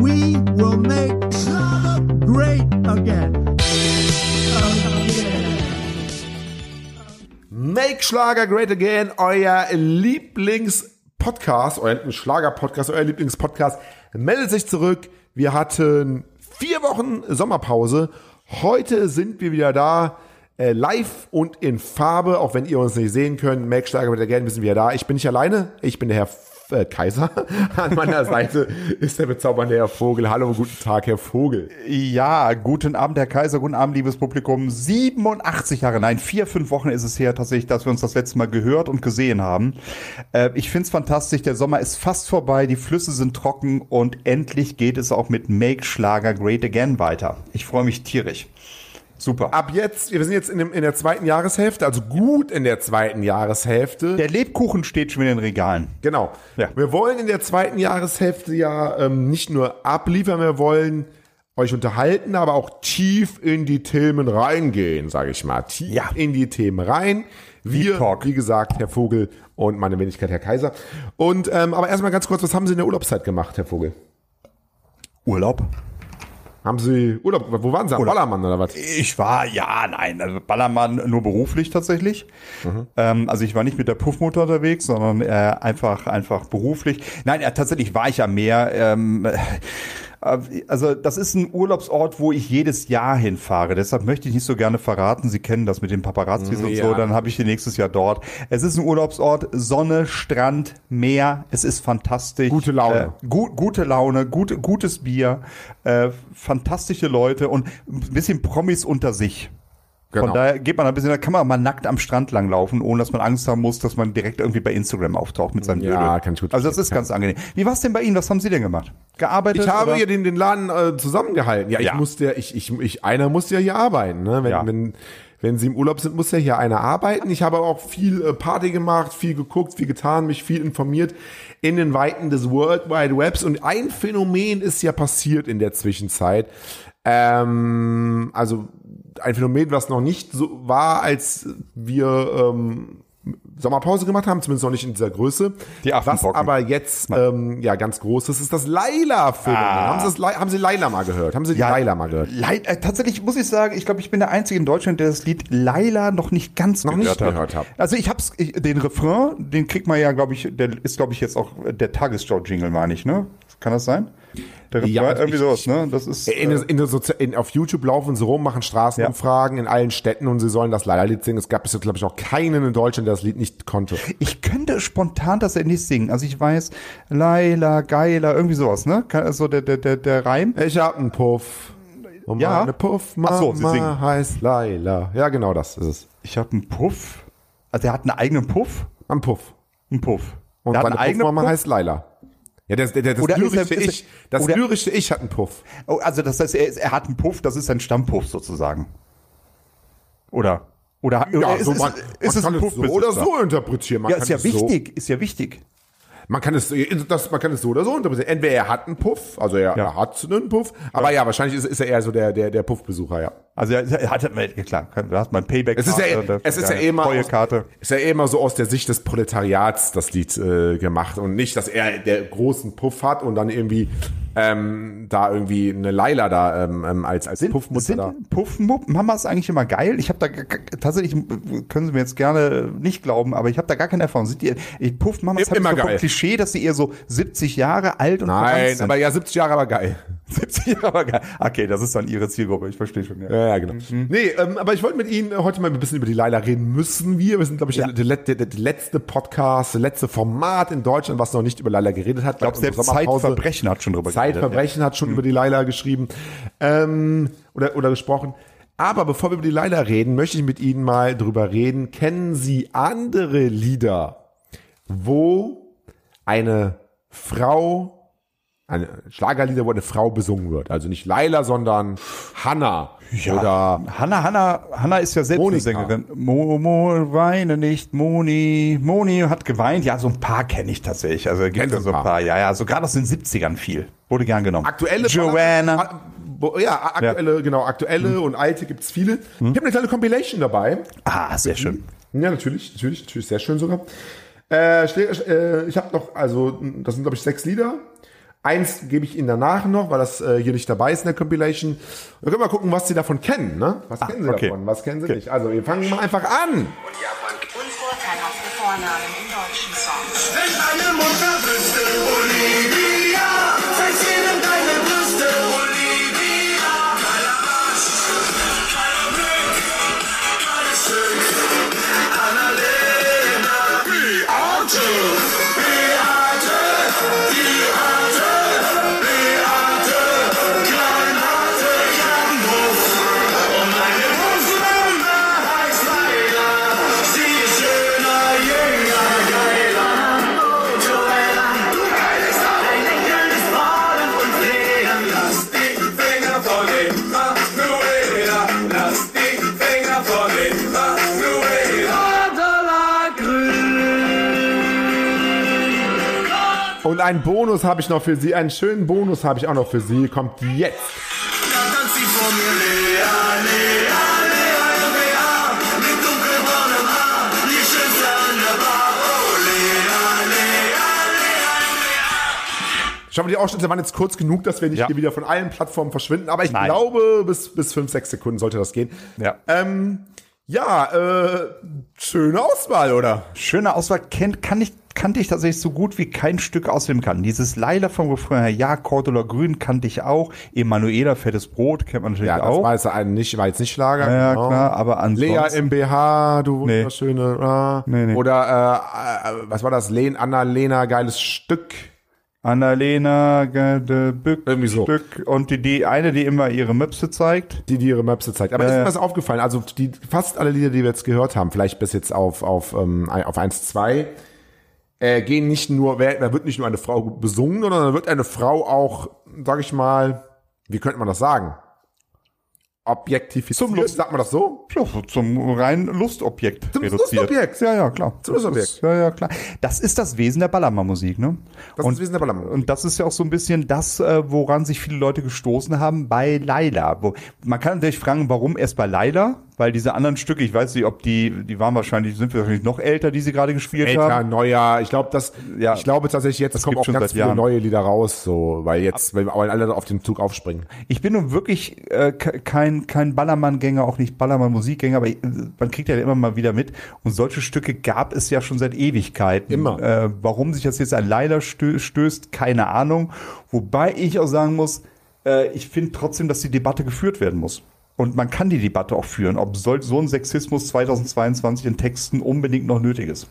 We will make Schlager great again. Make Schlager Great Again, euer Lieblingspodcast, euer Lieblingsschlager-Podcast, euer Lieblingspodcast, meldet sich zurück. Wir hatten vier Wochen Sommerpause. Heute sind wir wieder da, äh, live und in Farbe, auch wenn ihr uns nicht sehen könnt. Make Schlager Great Again, wir sind wieder da. Ich bin nicht alleine, ich bin der Herr äh, Kaiser. An meiner Seite ist der bezaubernde Herr Vogel. Hallo, guten Tag, Herr Vogel. Ja, guten Abend, Herr Kaiser, guten Abend, liebes Publikum. 87 Jahre, nein, vier, fünf Wochen ist es her tatsächlich, dass wir uns das letzte Mal gehört und gesehen haben. Äh, ich find's fantastisch, der Sommer ist fast vorbei, die Flüsse sind trocken und endlich geht es auch mit Make Schlager Great Again weiter. Ich freue mich tierisch. Super. Ab jetzt, wir sind jetzt in, dem, in der zweiten Jahreshälfte, also gut in der zweiten Jahreshälfte. Der Lebkuchen steht schon in den Regalen. Genau. Ja. Wir wollen in der zweiten Jahreshälfte ja ähm, nicht nur abliefern, wir wollen euch unterhalten, aber auch tief in die Themen reingehen, sage ich mal. Tief Ja. in die Themen rein. Wir, wie gesagt, Herr Vogel und meine Wenigkeit, Herr Kaiser. Und ähm, aber erstmal ganz kurz, was haben Sie in der Urlaubszeit gemacht, Herr Vogel? Urlaub? Haben Sie Urlaub? Wo waren Sie? Am Urlaub. Ballermann oder was? Ich war, ja, nein, also Ballermann nur beruflich tatsächlich. Ähm, also ich war nicht mit der Puffmutter unterwegs, sondern äh, einfach, einfach beruflich. Nein, äh, tatsächlich war ich am Meer. Ähm, äh, also das ist ein Urlaubsort, wo ich jedes Jahr hinfahre. Deshalb möchte ich nicht so gerne verraten. Sie kennen das mit den Paparazzis und Ja. so. Dann habe ich die nächstes Jahr dort. Es ist ein Urlaubsort, Sonne, Strand, Meer. Es ist fantastisch. Gute Laune. Äh, Gu gute Laune, gute, gutes Bier, äh, fantastische Leute und ein bisschen Promis unter sich. Genau. Von daher geht man ein bisschen, da kann man auch mal nackt am Strand langlaufen, ohne dass man Angst haben muss, dass man direkt irgendwie bei Instagram auftaucht mit seinem Ja, Dödel. kann ich gut Also das ist ganz angenehm. Wie war's denn bei Ihnen? Was haben Sie denn gemacht? Gearbeitet? Ich habe oder? hier den, den Laden äh, zusammengehalten. Ja, ich Ja. musste ja, ich, ich, ich, einer musste ja hier arbeiten. Ne? Wenn, Ja. wenn, wenn sie im Urlaub sind, muss ja hier einer arbeiten. Ich habe aber auch viel äh, Party gemacht, viel geguckt, viel getan, mich viel informiert in den Weiten des World Wide Webs. Und ein Phänomen ist ja passiert in der Zwischenzeit. Ähm, also ein Phänomen, was noch nicht so war, als wir ähm, Sommerpause gemacht haben, zumindest noch nicht in dieser Größe. Die was aber jetzt ähm, ja ganz groß ist, ist das Laila-Phänomen. Haben, Sie das, haben Sie Laila mal gehört? Haben Sie die Ah. Ja. Laila mal gehört? Leid, äh, tatsächlich muss ich sagen, ich glaube, ich bin der Einzige in Deutschland, der das Lied Laila noch nicht ganz Noch gehört, nicht hat. gehört hat. Also ich hab's, ich, den Refrain, den kriegt man ja, glaube ich, der ist, glaube ich, jetzt auch der Tagesschau-Jingle, meine ich, ne? Kann das sein? Der Ja, also irgendwie ich- sowas, ne? Das ist. In, äh, in, in, auf YouTube laufen sie rum, machen Straßenumfragen in allen Städten und sie sollen das Laila-Lied singen. Es gab bisher, glaube ich, noch keinen in Deutschland, der das Lied nicht konnte. Ich könnte spontan das nicht singen. Also ich weiß, Laila, Geiler, irgendwie sowas, ne? Also der, der, der, der Reim. Ich hab einen Puff. Und Ja. meine Puff Ach so, sie singen. heißt Laila. Ja, genau das ist es. Ich habe einen Puff. Also der hat einen eigenen Puff. Ein Puff. Einen Puff. Und meine einen Puffmama Puff. heißt Laila. Ja, das, das ist er- lyrische ist er- Ich, das oder- lyrische Ich hat einen Puff. Oh, also das heißt, er, ist- er hat einen Puff, das ist ein Stammpuff sozusagen. Oder? Oder, oder ist, so es- man, ist man es kann ein es so oder so interpretieren. Man Ja, ist ja es so, wichtig, ist ja wichtig. Man kann es, das, man kann es so oder so interpretieren. Entweder er hat einen Puff, also er, Ja. hat einen Puff, aber ja, wahrscheinlich ist, ist er eher so der, der, der Puffbesucher, ja. Also er, er hat, ja, klar, da hat man Payback. Es ist ja, es ist ja eh immer, aus, ist ja eh immer so aus der Sicht des Proletariats das Lied äh, gemacht und nicht, dass er der großen Puff hat und dann irgendwie ähm, da irgendwie eine Laila da ähm, ähm, als als Puffmutter sind da. Puffmamas eigentlich immer geil? Ich habe da tatsächlich, können Sie mir jetzt gerne nicht glauben, aber ich habe da gar keine Erfahrung. Sind die, ich- Puffmamas Immer haben so vom geil. Klischee, dass sie eher so 70 Jahre alt und Nein, sind. aber ja, 70 Jahre, aber geil. 70 Jahre, aber geil. Okay, das ist dann Ihre Zielgruppe, ich verstehe schon. Ja. Ja, ja genau. Mhm. Nee, ähm, aber ich wollte mit Ihnen heute mal ein bisschen über die Laila reden. Müssen wir? Wir sind, glaube ich, der, der, der, der letzte Podcast, das letzte Format in Deutschland, was noch nicht über Laila geredet hat. Ich glaube, selbst Zeitverbrechen hat schon drüber Zeitverbrechen hat schon über die Laila geschrieben ähm, oder, oder gesprochen. Aber bevor wir über die Laila reden, möchte ich mit Ihnen mal drüber reden. Kennen Sie andere Lieder, wo eine Frau, eine Schlagerlieder, wo eine Frau besungen wird? Also nicht Laila, sondern Hannah oder Hanna, Hanna, Hanna ist ja selbst eine Monika. Sängerin. Mo, Mo, weine nicht, Moni. Moni hat geweint. Ja, so ein paar kenne ich tatsächlich. Also gibt Kennen ja so ein ein paar? paar. Ja, ja, so gerade aus den 70ern viel. Wurde gern genommen. aktuelle Joanna. Bo- Ja, aktuelle, genau, aktuelle und alte gibt's viele. Ich habe eine kleine Compilation dabei. Ah, sehr schön. Ja, natürlich, natürlich, natürlich, sehr schön sogar. Äh, äh, ich habe noch, also, das sind, glaube ich, sechs Lieder. Eins gebe ich Ihnen danach noch, weil das äh, hier nicht dabei ist in der Compilation. Dann können wir gucken, was Sie davon kennen. Ne? Was kennen Sie okay. davon? Was kennen Sie nicht? Also wir fangen mal einfach an. Unvorteilhafte Vornamen in deutschen einen Bonus habe ich noch für Sie. Einen schönen Bonus habe ich auch noch für Sie. Kommt jetzt. Ich hoffe, die Ausschnitte waren jetzt kurz genug, dass wir nicht Ja. hier wieder von allen Plattformen verschwinden. Aber ich Nein. glaube, bis, bis fünf, sechs Sekunden sollte das gehen. Ja. Ähm, ja, äh, schöne Auswahl, oder? Schöne Auswahl kennt, kann ich, kannte ich tatsächlich so gut wie kein Stück aus dem kann. Dieses Leila vom Refrain ja, Cordula Grün kannte ich auch. Emanuela Fettes Brot kennt man natürlich Ja, das auch. war jetzt, ein, nicht, war jetzt nicht Schlager. ja, genau. klar, aber Lea ansonsten. im BH, du wunderschöne. ah. Nee, nee. Oder, äh, äh, was war das? Len, Anna-Lena, geiles Stück. Annalena Bück, Irgendwie so. Stück und die, die eine, die immer ihre Möpse zeigt. die, die ihre Möpse zeigt. Aber Ja, ist mir was aufgefallen? Also die, fast alle Lieder, die wir jetzt gehört haben, vielleicht bis jetzt auf, auf, ähm, auf 1, 2, äh, gehen nicht nur, da wird nicht nur eine Frau besungen, sondern da wird eine Frau auch, sag ich mal, wie könnte man das sagen? Objektifiziert. Zum Lust- sagt man das so? Ja, zum rein Lustobjekt Zum reduziert. Lustobjekt. Ja, ja, klar. Zum Das Lustobjekt. ist- Ja, ja, klar. Das ist das Wesen der Ballermann-Musik, ne? Das und, ist Wesen der Ballermann-Musik. Und das ist ja auch so ein bisschen das, äh, woran sich viele Leute gestoßen haben bei Laila. Wo, man kann natürlich fragen, warum erst bei Laila? Weil diese anderen Stücke, ich weiß nicht, ob die, die waren wahrscheinlich, sind wahrscheinlich noch älter, die sie gerade gespielt Älter, haben. neuer. Ich glaube, das, Ja. ich glaube tatsächlich jetzt kommen auch schon ganz viele Jahren. neue Lieder raus, so, weil jetzt, weil weil alle auf den Zug aufspringen. Ich bin nun wirklich äh, ke- kein, kein Ballermann-Gänger, auch nicht Ballermann-Musikgänger, aber man kriegt ja immer mal wieder mit. Und solche Stücke gab es ja schon seit Ewigkeiten. Immer. Äh, warum sich das jetzt an Leila stö stößt, keine Ahnung. Wobei ich auch sagen muss, äh, ich finde trotzdem, dass die Debatte geführt werden muss. Und man kann die Debatte auch führen, ob soll, so ein Sexismus 2022 in Texten unbedingt noch nötig ist.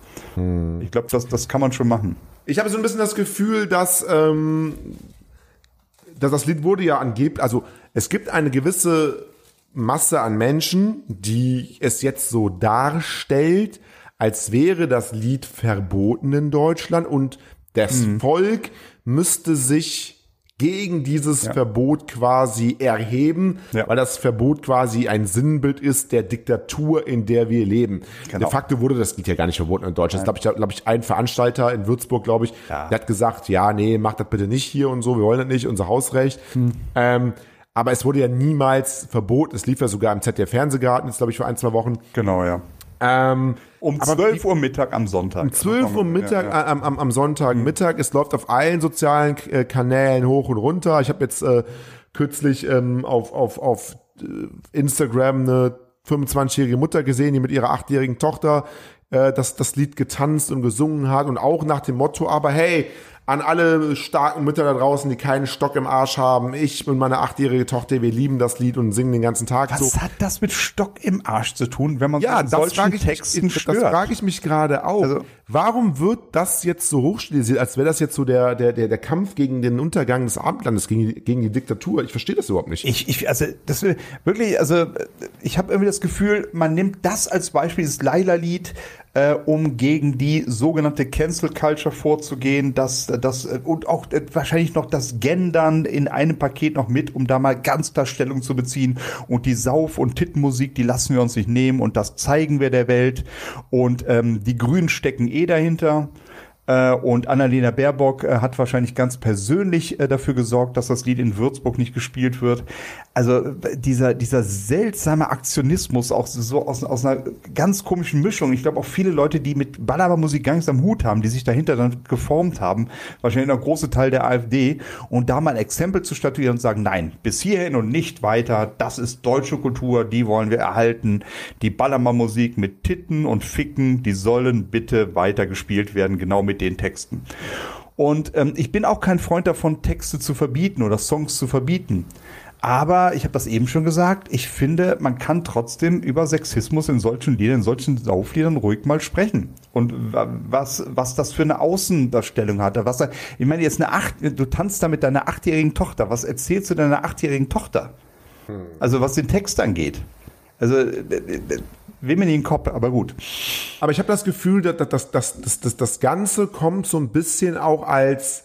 Ich glaube, das, das kann man schon machen. Ich habe so ein bisschen das Gefühl, dass, ähm, dass das Lied wurde ja angeblich, also es gibt eine gewisse Masse an Menschen, die es jetzt so darstellt, als wäre das Lied verboten in Deutschland und das Mhm. Volk müsste sich gegen dieses Verbot quasi erheben, Ja. weil das Verbot quasi ein Sinnbild ist der Diktatur, in der wir leben. Genau. De facto wurde das Lied ja gar nicht verboten in Deutschland. Das glaube ich, glaube ich, ein Veranstalter in Würzburg, glaube ich, Ja. der hat gesagt, ja, nee, macht das bitte nicht hier und so, wir wollen das nicht, unser Hausrecht. Hm. Ähm, aber es wurde ja niemals verboten. Es lief ja sogar im ZDF Fernsehgarten, jetzt glaube ich vor ein, zwei Wochen. Genau, ja. Ähm, Um Aber 12 Uhr Mittag am Sonntag. um 12 Uhr Mittag, Ja, ja. Am, am, am Sonntag Mittag. Es läuft auf allen sozialen äh, Kanälen hoch und runter. Ich habe jetzt äh, kürzlich ähm, auf, auf, auf äh, Instagram eine 25-jährige Mutter gesehen, die mit ihrer achtjährigen Tochter äh, das, das Lied getanzt und gesungen hat und auch nach dem Motto, aber hey, an alle starken Mütter da draußen, die keinen Stock im Arsch haben, ich und meine achtjährige Tochter, wir lieben das Lied und singen den ganzen Tag so. Was hat das mit Stock im Arsch zu tun, wenn man Ja, in das solchen ich, Texten das stört? frage ich mich gerade auch. Also- Warum wird das jetzt so hochstilisiert, als wäre das jetzt so der, der, der, der Kampf gegen den Untergang des Abendlandes, gegen die, gegen die Diktatur? Ich verstehe das überhaupt nicht. Ich, ich, also das will- wirklich, also ich habe irgendwie das Gefühl, man nimmt das als Beispiel, dieses Laila-Lied, äh, um gegen die sogenannte Cancel Culture vorzugehen, das, das und auch äh, wahrscheinlich noch das Gendern in einem Paket noch mit, um da mal ganz klar Stellung zu beziehen. Und die Sauf- und Tittenmusik, die lassen wir uns nicht nehmen und das zeigen wir der Welt. Und ähm, die Grünen stecken eh dahinter. Äh, und Annalena Baerbock äh, hat wahrscheinlich ganz persönlich äh, dafür gesorgt, dass das Lied in Würzburg nicht gespielt wird. Also dieser, dieser seltsame Aktionismus, auch so aus, aus einer ganz komischen Mischung. Ich glaube auch viele Leute, die mit Ballermusik gar nichts am Hut haben, die sich dahinter dann geformt haben, wahrscheinlich ein großer Teil der AfD, und da mal ein Exempel zu statuieren und sagen, nein, bis hierhin und nicht weiter, das ist deutsche Kultur, die wollen wir erhalten. Die Ballermann-Musik mit Titten und Ficken, die sollen bitte weiter gespielt werden, genau mit den Texten. Und ähm, ich bin auch kein Freund davon, Texte zu verbieten oder Songs zu verbieten. Aber ich habe das eben schon gesagt, ich finde, man kann trotzdem über Sexismus in solchen Liedern, in solchen Saufliedern ruhig mal sprechen. Und wa- was, was das für eine Außendarstellung hat. Was, ich meine, jetzt eine acht, du tanzt da mit deiner achtjährigen Tochter. Was erzählst du deiner achtjährigen Tochter? Also was den Text angeht. Also, will mir nicht in den Kopf, aber gut. Aber ich habe das Gefühl, dass, dass, dass, dass, dass das Ganze kommt so ein bisschen auch als,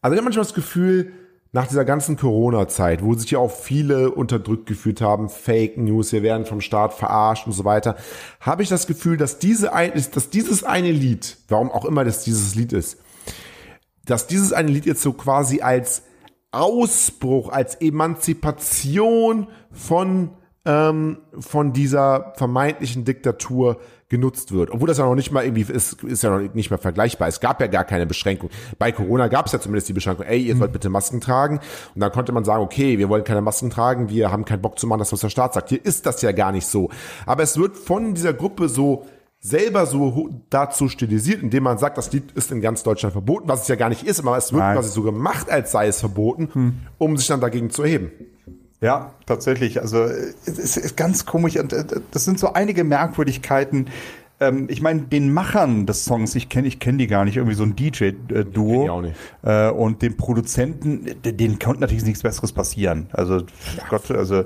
also ich habe manchmal das Gefühl, nach dieser ganzen Corona-Zeit, wo sich ja auch viele unterdrückt gefühlt haben, Fake News, wir werden vom Staat verarscht und so weiter, habe ich das Gefühl, dass diese ein, dass dieses eine Lied, warum auch immer das dieses Lied ist, dass dieses eine Lied jetzt so quasi als Ausbruch, als Emanzipation von, ähm, von dieser vermeintlichen Diktatur genutzt wird. Obwohl das ja noch nicht mal irgendwie ist, ist ja noch nicht mehr vergleichbar. Es gab ja gar keine Beschränkung. Bei Corona gab es ja zumindest die Beschränkung, ey, ihr sollt bitte Masken tragen. Und dann konnte man sagen, okay, wir wollen keine Masken tragen, wir haben keinen Bock zu machen, das was der Staat sagt. Hier ist das ja gar nicht so. Aber es wird von dieser Gruppe so selber so dazu stilisiert, indem man sagt, das Lied ist in ganz Deutschland verboten, was es ja gar nicht ist, aber es wird Nein. quasi so gemacht, als sei es verboten, um sich dann dagegen zu erheben. Ja, tatsächlich. Also es ist ganz komisch und äh, das sind so einige Merkwürdigkeiten. Ähm, Ich meine, den Machern des Songs, ich kenne ich kenn die gar nicht, irgendwie so ein DJ-Duo. auch nicht. Äh, und dem Produzenten, denen konnte natürlich nichts Besseres passieren. Also Gott, also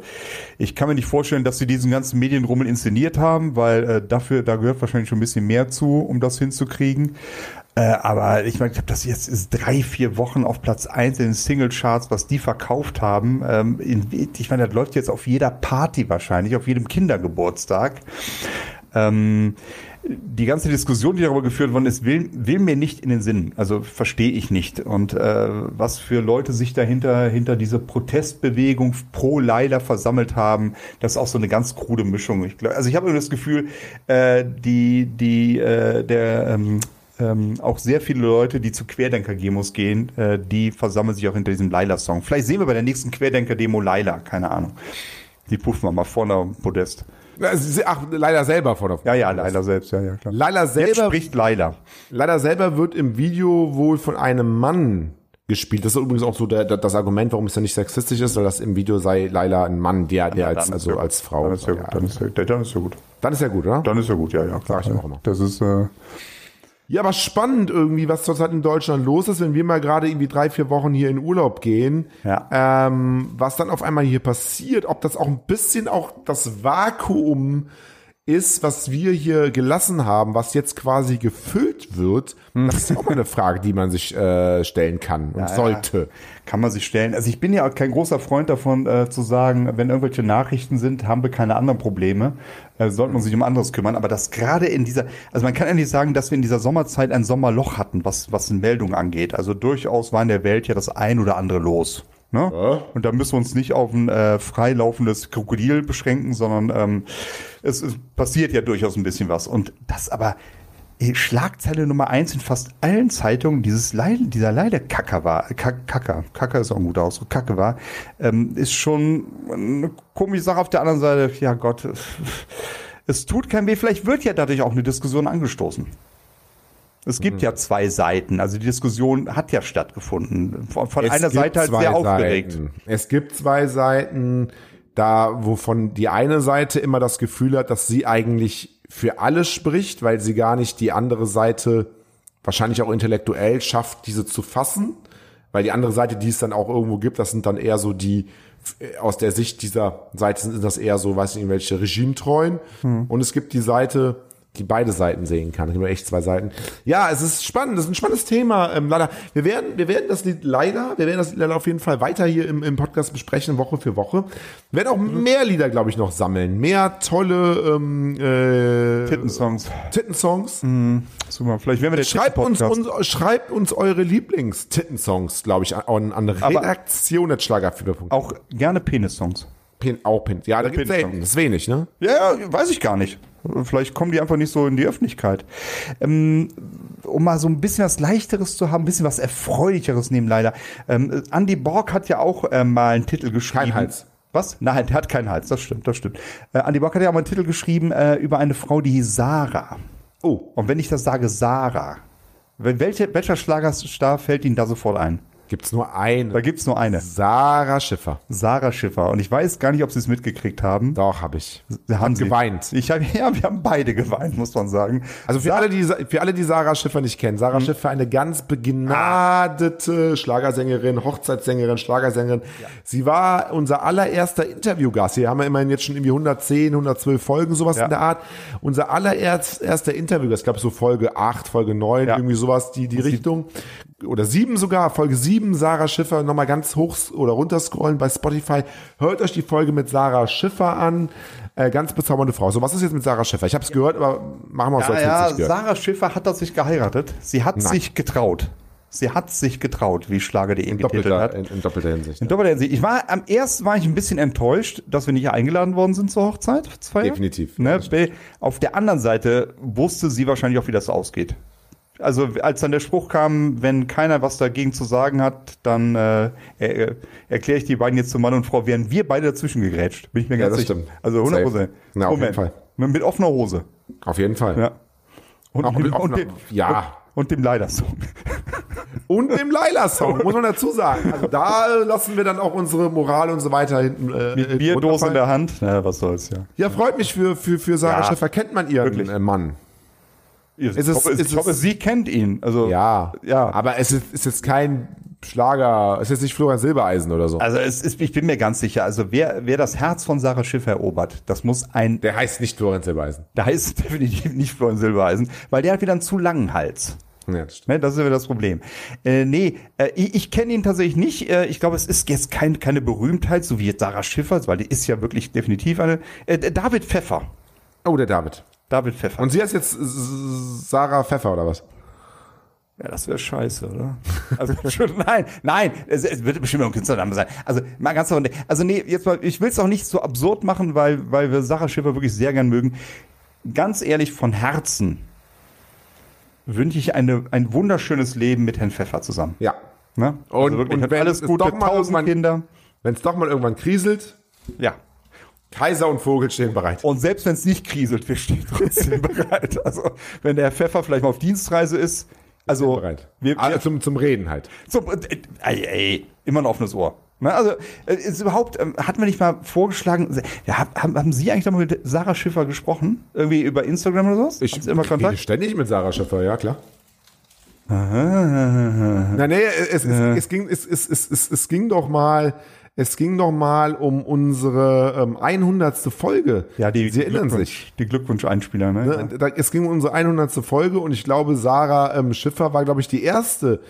ich kann mir nicht vorstellen, dass sie diesen ganzen Medienrummel inszeniert haben, weil äh, dafür, da gehört wahrscheinlich schon ein bisschen mehr zu, um das hinzukriegen. Äh, aber ich meine, ich habe das jetzt ist drei, vier Wochen auf Platz eins in den Singlecharts, was die verkauft haben. Ähm, in, ich meine, das läuft jetzt auf jeder Party wahrscheinlich, auf jedem Kindergeburtstag. Ähm, die ganze Diskussion, die darüber geführt worden ist, will, will mir nicht in den Sinn. Also verstehe ich nicht. Und äh, was für Leute sich dahinter hinter diese Protestbewegung pro Leila versammelt haben, das ist auch so eine ganz krude Mischung. Ich glaub, also ich habe immer das Gefühl, äh, die die äh, der ähm, ähm, auch sehr viele Leute, die zu Querdenker-Demos gehen, äh, die versammeln sich auch hinter diesem Laila-Song. Vielleicht sehen wir bei der nächsten Querdenker-Demo Laila, keine Ahnung. Die puffen wir mal vorne am Podest. Ach, leider selber vor der Ja, ja, Laila selbst, ja, ja, klar. Laila Jetzt selber, spricht Laila. Laila selber wird im Video wohl von einem Mann gespielt. Das ist übrigens auch so der, das Argument, warum es ja nicht sexistisch ist, weil das im Video sei Laila ein Mann, der, der als, Dann ist also ja- als Frau. Dann ist ja gut, dann ist ja, dann ist ja gut. Dann ist ja gut, oder? Dann ist ja gut, ja, ja, klar. Sag ich auch immer. Das ist, äh, Ja, aber spannend irgendwie, was zurzeit in Deutschland los ist, wenn wir mal gerade irgendwie drei, vier Wochen hier in Urlaub gehen. Ja. Ähm, was dann auf einmal hier passiert, ob das auch ein bisschen auch das Vakuum ist, was wir hier gelassen haben, was jetzt quasi gefüllt wird, Hm. das ist ja auch mal eine Frage, die man sich äh, stellen kann und sollte. kann man sich stellen. Also ich bin ja auch kein großer Freund davon äh, zu sagen, wenn irgendwelche Nachrichten sind, haben wir keine anderen Probleme, äh, sollte man sich um anderes kümmern. Aber das gerade in dieser, also man kann ja nicht sagen, dass wir in dieser Sommerzeit ein Sommerloch hatten, was was in Meldungen angeht. Also durchaus war in der Welt ja das ein oder andere los. Ne? Und da müssen wir uns nicht auf ein äh, freilaufendes Krokodil beschränken, sondern ähm, es, es passiert ja durchaus ein bisschen was. Und das aber Schlagzeile Nummer eins in fast allen Zeitungen dieses Leid, dieser Leidekacker war, Kack- Kacker, Kacker ist auch ein guter Ausdruck, Kacke war, ähm, ist schon eine komische Sache. Auf der anderen Seite, ja Gott, es tut kein weh. Vielleicht wird ja dadurch auch eine Diskussion angestoßen. Es gibt ja zwei Seiten, also die Diskussion hat ja stattgefunden. Von, von einer Seite halt sehr aufgeregt. Seiten. Es gibt zwei Seiten, da wovon die eine Seite immer das Gefühl hat, dass sie eigentlich für alle spricht, weil sie gar nicht die andere Seite wahrscheinlich auch intellektuell schafft, diese zu fassen. Weil die andere Seite, die es dann auch irgendwo gibt, das sind dann eher so die, aus der Sicht dieser Seite sind das eher so, weiß nicht, irgendwelche Regimetreuen. Und es gibt die Seite, die beide Seiten sehen kann. Nur echt zwei Seiten. Ja, es ist spannend. Das ist ein spannendes Thema. Ähm, leider, wir werden, wir werden das Lied leider, wir werden das Lied leider auf jeden Fall weiter hier im, im Podcast besprechen, Woche für Woche. Wir werden auch mehr Lieder, glaube ich, noch sammeln. Mehr tolle ähm, äh, Tittensongs. Tittensongs. Super. Vielleicht werden wir der Schreibt uns, uns, schreibt uns eure Lieblings-Tittensongs, glaube ich, an, an redaktion.schlagerfieber.de. Auch gerne Penis-Songs. Pin, auch Pin. Ja, da gibt's Pin-Songs. selten. Das ist wenig, ne? Ja, weiß ich gar nicht. Vielleicht kommen die einfach nicht so in die Öffentlichkeit. Ähm, um mal so ein bisschen was Leichteres zu haben, ein bisschen was Erfreulicheres nehmen leider. Ähm, Andy Borg hat ja auch äh, mal einen Titel geschrieben. Kein Hals. Was? Nein, der hat keinen Hals, das stimmt, das stimmt. Äh, Andy Borg hat ja auch mal einen Titel geschrieben äh, über eine Frau, die hieß Sarah. Oh. Und wenn ich das sage, Sarah, wel- welche, welcher Schlagerstar fällt Ihnen da sofort ein? Gibt's nur eine. Da gibt's nur eine. Sarah Schiffer. Sarah Schiffer. Und ich weiß gar nicht, ob Sie es mitgekriegt haben. Doch, habe ich. Wir haben geweint. Ich hab, ja, wir haben beide geweint, muss man sagen. Also für alle, die, für alle, die Sarah Schiffer nicht kennen, Sarah Schiffer, eine ganz begnadete Schlagersängerin, Hochzeitssängerin, Schlagersängerin. Sie war unser allererster Interviewgast. Hier haben wir immerhin jetzt schon irgendwie 110, 112 Folgen, sowas Ja. in der Art. Unser allererst erster Interviewgast, ich glaube so Folge 8, Folge 9, Ja. irgendwie sowas, die, die Richtung. Oder 7 sogar, Folge 7, Sarah Schiffer, nochmal ganz hoch oder runter scrollen bei Spotify. Hört euch die Folge mit Sarah Schiffer an. Äh, ganz bezaubernde Frau. So, was ist jetzt mit Sarah Schiffer? Ich habe es gehört, aber machen wir so, Ja, als ja, gehört. Sarah Schiffer hat das sich geheiratet. Sie hat Nein. sich getraut. Sie hat sich getraut, wie Schlager.de getitelt hat. in, in doppelter Hinsicht. In doppelter Hinsicht. Ich war, am ersten war ich ein bisschen enttäuscht, dass wir nicht eingeladen worden sind zur Hochzeitsfeier. Definitiv. Ne? Auf der anderen Seite wusste sie wahrscheinlich auch, wie das ausgeht. Also als dann der Spruch kam, wenn keiner was dagegen zu sagen hat, dann äh, er, erkläre ich die beiden jetzt zu Mann und Frau, wären wir beide dazwischen gegrätscht. Bin ich mir Ja, ganz das sicher. stimmt. Also 100 Prozent. Na, auf jeden Fall. Mit, mit offener Hose. Auf jeden Fall. Ja. Und, Auch dem, mit und, offener- dem, ja. und, und dem Leider-Song. Und dem Laila-Song, muss man dazu sagen. Also da lassen wir dann auch unsere Moral und so weiter hinten. Äh, Mit Bierdose in der Hand. Na, was soll's, ja. Ja, freut mich für, für, für Sarah Ja. Schiffer. Kennt man ihren Wirklich. äh, Mann? Ich, es- hoffe, ist ich hoffe, sie kennt ihn. Also, Ja. Ja. Aber es ist, ist jetzt kein Schlager, es ist jetzt nicht Florian Silbereisen oder so. Also es ist, ich bin mir ganz sicher, also wer, wer das Herz von Sarah Schiff erobert, das muss ein, Der heißt nicht Florian Silbereisen. da heißt definitiv nicht Florian Silbereisen, weil der hat wieder einen zu langen Hals. Ja, das stimmt. Ne, das ist wieder das Problem. Äh, nee, äh, ich, ich kenne ihn tatsächlich nicht. Äh, ich glaube, es ist jetzt kein, keine Berühmtheit, so wie jetzt Sarah Schiffer, weil die ist ja wirklich definitiv eine. Äh, David Pfeffer. Oh, der David. David Pfeffer. Und sie heißt jetzt Sarah Pfeffer oder was? Ja, das wäre scheiße, oder? Also, schon, nein, nein, es, es wird bestimmt ein Künstlername sein. Also, mal ganz davon, also nee, jetzt mal, ich will es auch nicht so absurd machen, weil, weil wir Sarah Schiffer wirklich sehr gern mögen. Ganz ehrlich, von Herzen wünsche ich eine, ein wunderschönes Leben mit Herrn Pfeffer zusammen. Ja. Ne? Und- also wirklich, und wenn alles es Gute, doch mal tausend Kinder. Wenn es doch mal irgendwann kriselt, Ja. Kaiser und Vogel stehen bereit. Und selbst wenn es nicht kriselt, wir stehen trotzdem bereit. Also, wenn der Pfeffer vielleicht mal auf Dienstreise ist, also, bereit. wir, wir, zum, zum Reden halt. So, äh, ey, immer ein offenes Ohr. Ne, also, äh, ist überhaupt, ähm, hatten wir nicht mal vorgeschlagen, ja, hab- haben, haben Sie eigentlich noch mal mit Sarah Schiffer gesprochen? Irgendwie über Instagram oder sowas? Ich Sie immer Kontakt? ständig mit Sarah Schiffer, ja klar. Na nee, es, es, es, ging, es, es, es, es, es ging doch mal, es ging doch mal um unsere ähm, 100. Folge. Ja, die, Sie die erinnern Glückwunsch- sich. Die Glückwunsch-Einspieler, ne? Ne? Da, es ging um unsere 100. Folge und ich glaube, Sarah ähm, Schiffer war, glaube ich, die erste,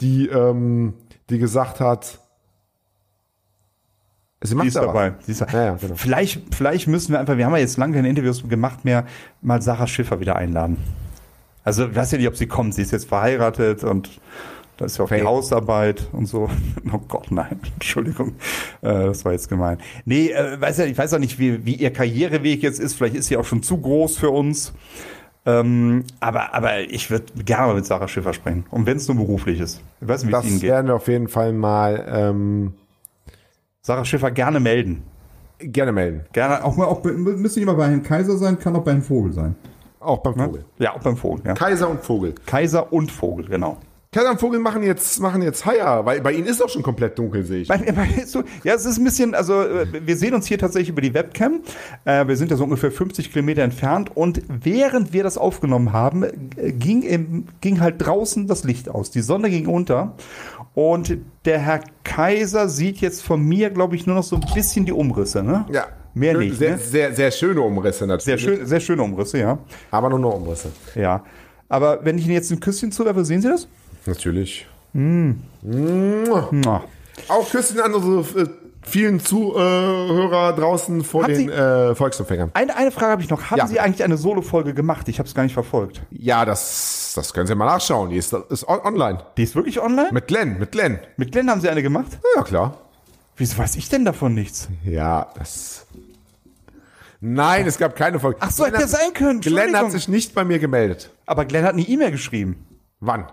die, ähm, die gesagt hat, sie Die macht ist da dabei. was. Die ist dabei. Ja, ja, genau. vielleicht, vielleicht müssen wir einfach, wir haben ja jetzt lange keine Interviews gemacht mehr, mal Sarah Schiffer wieder einladen. Also, ich weiß ja nicht, ob sie kommt. Sie ist jetzt verheiratet und da ist ja auch die Fake. Hausarbeit und so. Oh Gott, nein. Entschuldigung. Äh, das war jetzt gemein. Nee, äh, weiß ja, ich weiß auch nicht, wie, wie ihr Karriereweg jetzt ist. Vielleicht ist sie auch schon zu groß für uns. Ähm, aber, aber ich würde gerne mit Sarah Schiffer sprechen. Und wenn es nur beruflich ist. Ich weiß nicht, wie es Ihnen Das geht. werden wir auf jeden Fall mal ähm, Sarah Schiffer gerne melden. gerne melden. Gerne Auch mal, auch, müsste nicht mal bei Herrn Kaiser sein, kann auch bei Herrn Vogel sein. Auch beim Vogel. Ja, auch beim Vogel, ja. Kaiser und Vogel. Kaiser und Vogel, genau. Kaiser und Vogel machen jetzt, machen jetzt Haier, weil bei ihnen ist doch schon komplett dunkel, sehe ich. Bei, bei, so, ja, es ist ein bisschen, also äh, wir sehen uns hier tatsächlich über die Webcam. Äh, wir sind ja so ungefähr 50 Kilometer entfernt und während wir das aufgenommen haben, äh, ging, im, ging halt draußen das Licht aus. Die Sonne ging unter und der Herr Kaiser sieht jetzt von mir, glaube ich, nur noch so ein bisschen die Umrisse, ne? Ja. Mehr nicht. Sehr, Ne? sehr, sehr schöne Umrisse natürlich. Sehr, schön, sehr schöne Umrisse, ja. Aber nur noch Umrisse. Ja. Aber wenn ich Ihnen jetzt ein Küsschen zuwerfe, sehen Sie das? Natürlich. Na. Auch Küsschen an unsere äh, vielen Zuhörer draußen vor Hat den sie- äh, Volksempfängern. Eine, eine Frage habe ich noch. Haben Ja. Sie eigentlich eine Solo-Folge gemacht? Ich habe es gar nicht verfolgt. Ja, das, das können Sie mal nachschauen. Die ist, ist on- online. Die ist wirklich online? Mit Glenn, mit Glenn. Mit Glenn haben Sie eine gemacht? Ja, klar. Wieso weiß ich denn davon nichts? Ja, das. Nein, es gab keine Folge. Ach so, hätte ja sein können. Glenn hat sich nicht bei mir gemeldet. Aber Glenn hat eine E-Mail geschrieben. Wann?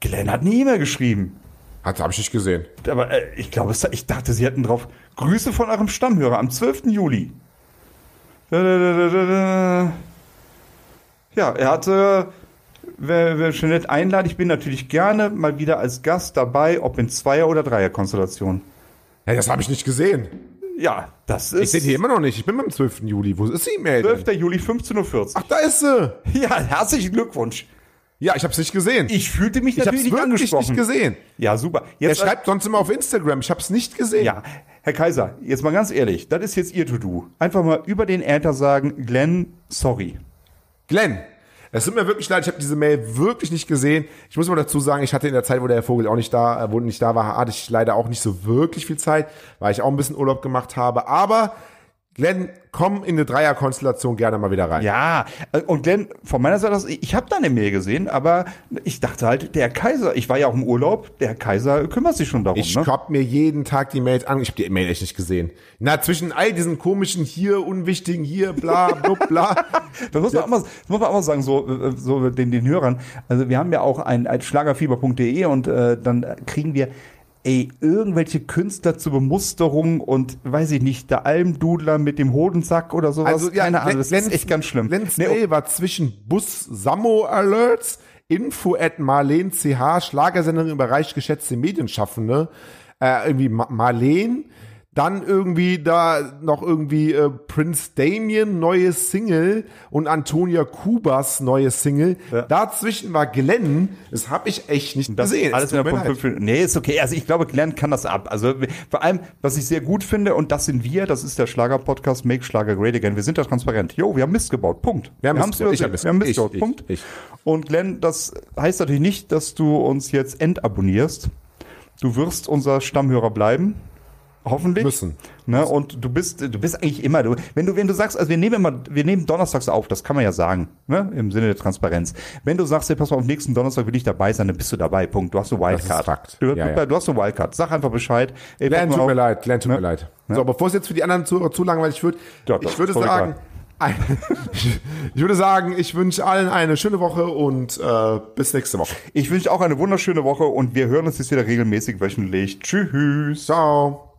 Glenn hat eine E-Mail geschrieben. Hat habe ich nicht gesehen. Aber äh, ich glaube, ich dachte, Sie hätten drauf Grüße von eurem Stammhörer am 12. Juli. Da, da, da. Ja, er hatte, wer, wer Jeanette einladet, ich bin natürlich gerne mal wieder als Gast dabei, ob in Zweier- oder Dreier-Konstellation. Ja, das habe ich nicht gesehen. Ja, das Ich ist sehe die immer noch nicht. Ich bin beim 12. Juli. Wo ist die E-Mail? denn? 12. Juli 15.40 Uhr. Ach, da ist sie. Ja, herzlichen Glückwunsch. Ja, ich habe es nicht gesehen. Ich fühlte mich ich habe natürlich es wirklich angesprochen. nicht gesehen. Ja, super. Er Jetzt, schreibt sonst immer auf Instagram. Ich habe es nicht gesehen. Ja, Herr Kaiser, jetzt mal ganz ehrlich, das ist jetzt Ihr To-Do. Einfach mal über den Äther sagen, Glenn, sorry. Glenn, es tut mir wirklich leid, ich habe diese Mail wirklich nicht gesehen. Ich muss mal dazu sagen, ich hatte in der Zeit, wo der Herr Vogel auch nicht da, äh, wo nicht da war, hatte ich leider auch nicht so wirklich viel Zeit, weil ich auch ein bisschen Urlaub gemacht habe. Aber Glenn, komm in eine Dreierkonstellation gerne mal wieder rein. Ja, äh, und Glenn, von meiner Seite aus, ich habe da eine Mail gesehen, aber ich dachte halt, der Kaiser, ich war ja auch im Urlaub, der Kaiser kümmert sich schon darum. Ich ne? hab mir jeden Tag die Mails an. Ich habe die Mail echt nicht gesehen. Na, zwischen all diesen komischen hier, unwichtigen hier, bla, blub, bla. Das muss man, auch mal, das muss man auch mal sagen, so, äh, so den, den Hörern. Also wir haben ja auch ein, ein schlagerfieber.de und äh, dann kriegen wir ey, irgendwelche Künstler zur Bemusterung und weiß ich nicht, der Almdudler mit dem Hodensack oder sowas. Also, ja, Keine Ahnung, das Glenn- ist echt ganz schlimm. Glenn's Nee, Mail war zwischen Bus Sammo Alerts, Info at Marleen CH, Schlagersendung im Bereich geschätzte Medienschaffende, äh, irgendwie Ma Marleen, dann irgendwie da noch irgendwie äh, Prince Damien, neue Single und Antonia Kubas neue Single. Dazwischen war Glenn, das habe ich echt nicht Das gesehen. alles mir Punkt leid. 5. Nee, ist okay. Also ich glaube, Glenn kann das ab. Also vor allem, was ich sehr gut finde, und das sind wir, das ist der Schlager-Podcast Make Schlager Great Again. Wir sind da transparent. Jo, wir haben Mist gebaut. Punkt. Wir haben Mist haben's gebaut. Ich hab Mist wir haben Mist gebaut. gebaut. Ich, Punkt. ich, ich. Und Glenn, das heißt natürlich nicht, dass du uns jetzt entabonnierst. Du wirst unser Stammhörer bleiben. Hoffentlich. Müssen. Ne? Und du bist, du bist eigentlich immer, du, wenn du, wenn du sagst, also wir nehmen immer, wir nehmen donnerstags auf, das kann man ja sagen, ne? im Sinne der Transparenz. Wenn du sagst, hey, pass mal, auf nächsten Donnerstag will ich dabei sein, dann bist du dabei, Punkt. Du hast eine Wildcard. Fakt. Du, Ja, du, ja. du hast eine Wildcard. Sag einfach Bescheid. Ey, Glenn, pass tut mal mir auf. leid, Glenn, tut Ne? mir leid. Ne? So, bevor es jetzt für die anderen Zuhörer zu langweilig wird, Ja, das ich würde ist sagen, ein, ich würde sagen, ich wünsche allen eine schöne Woche und äh, bis nächste Woche. Ich wünsche auch eine wunderschöne Woche und wir hören uns jetzt wieder regelmäßig wöchentlich. Tschüss. Ciao.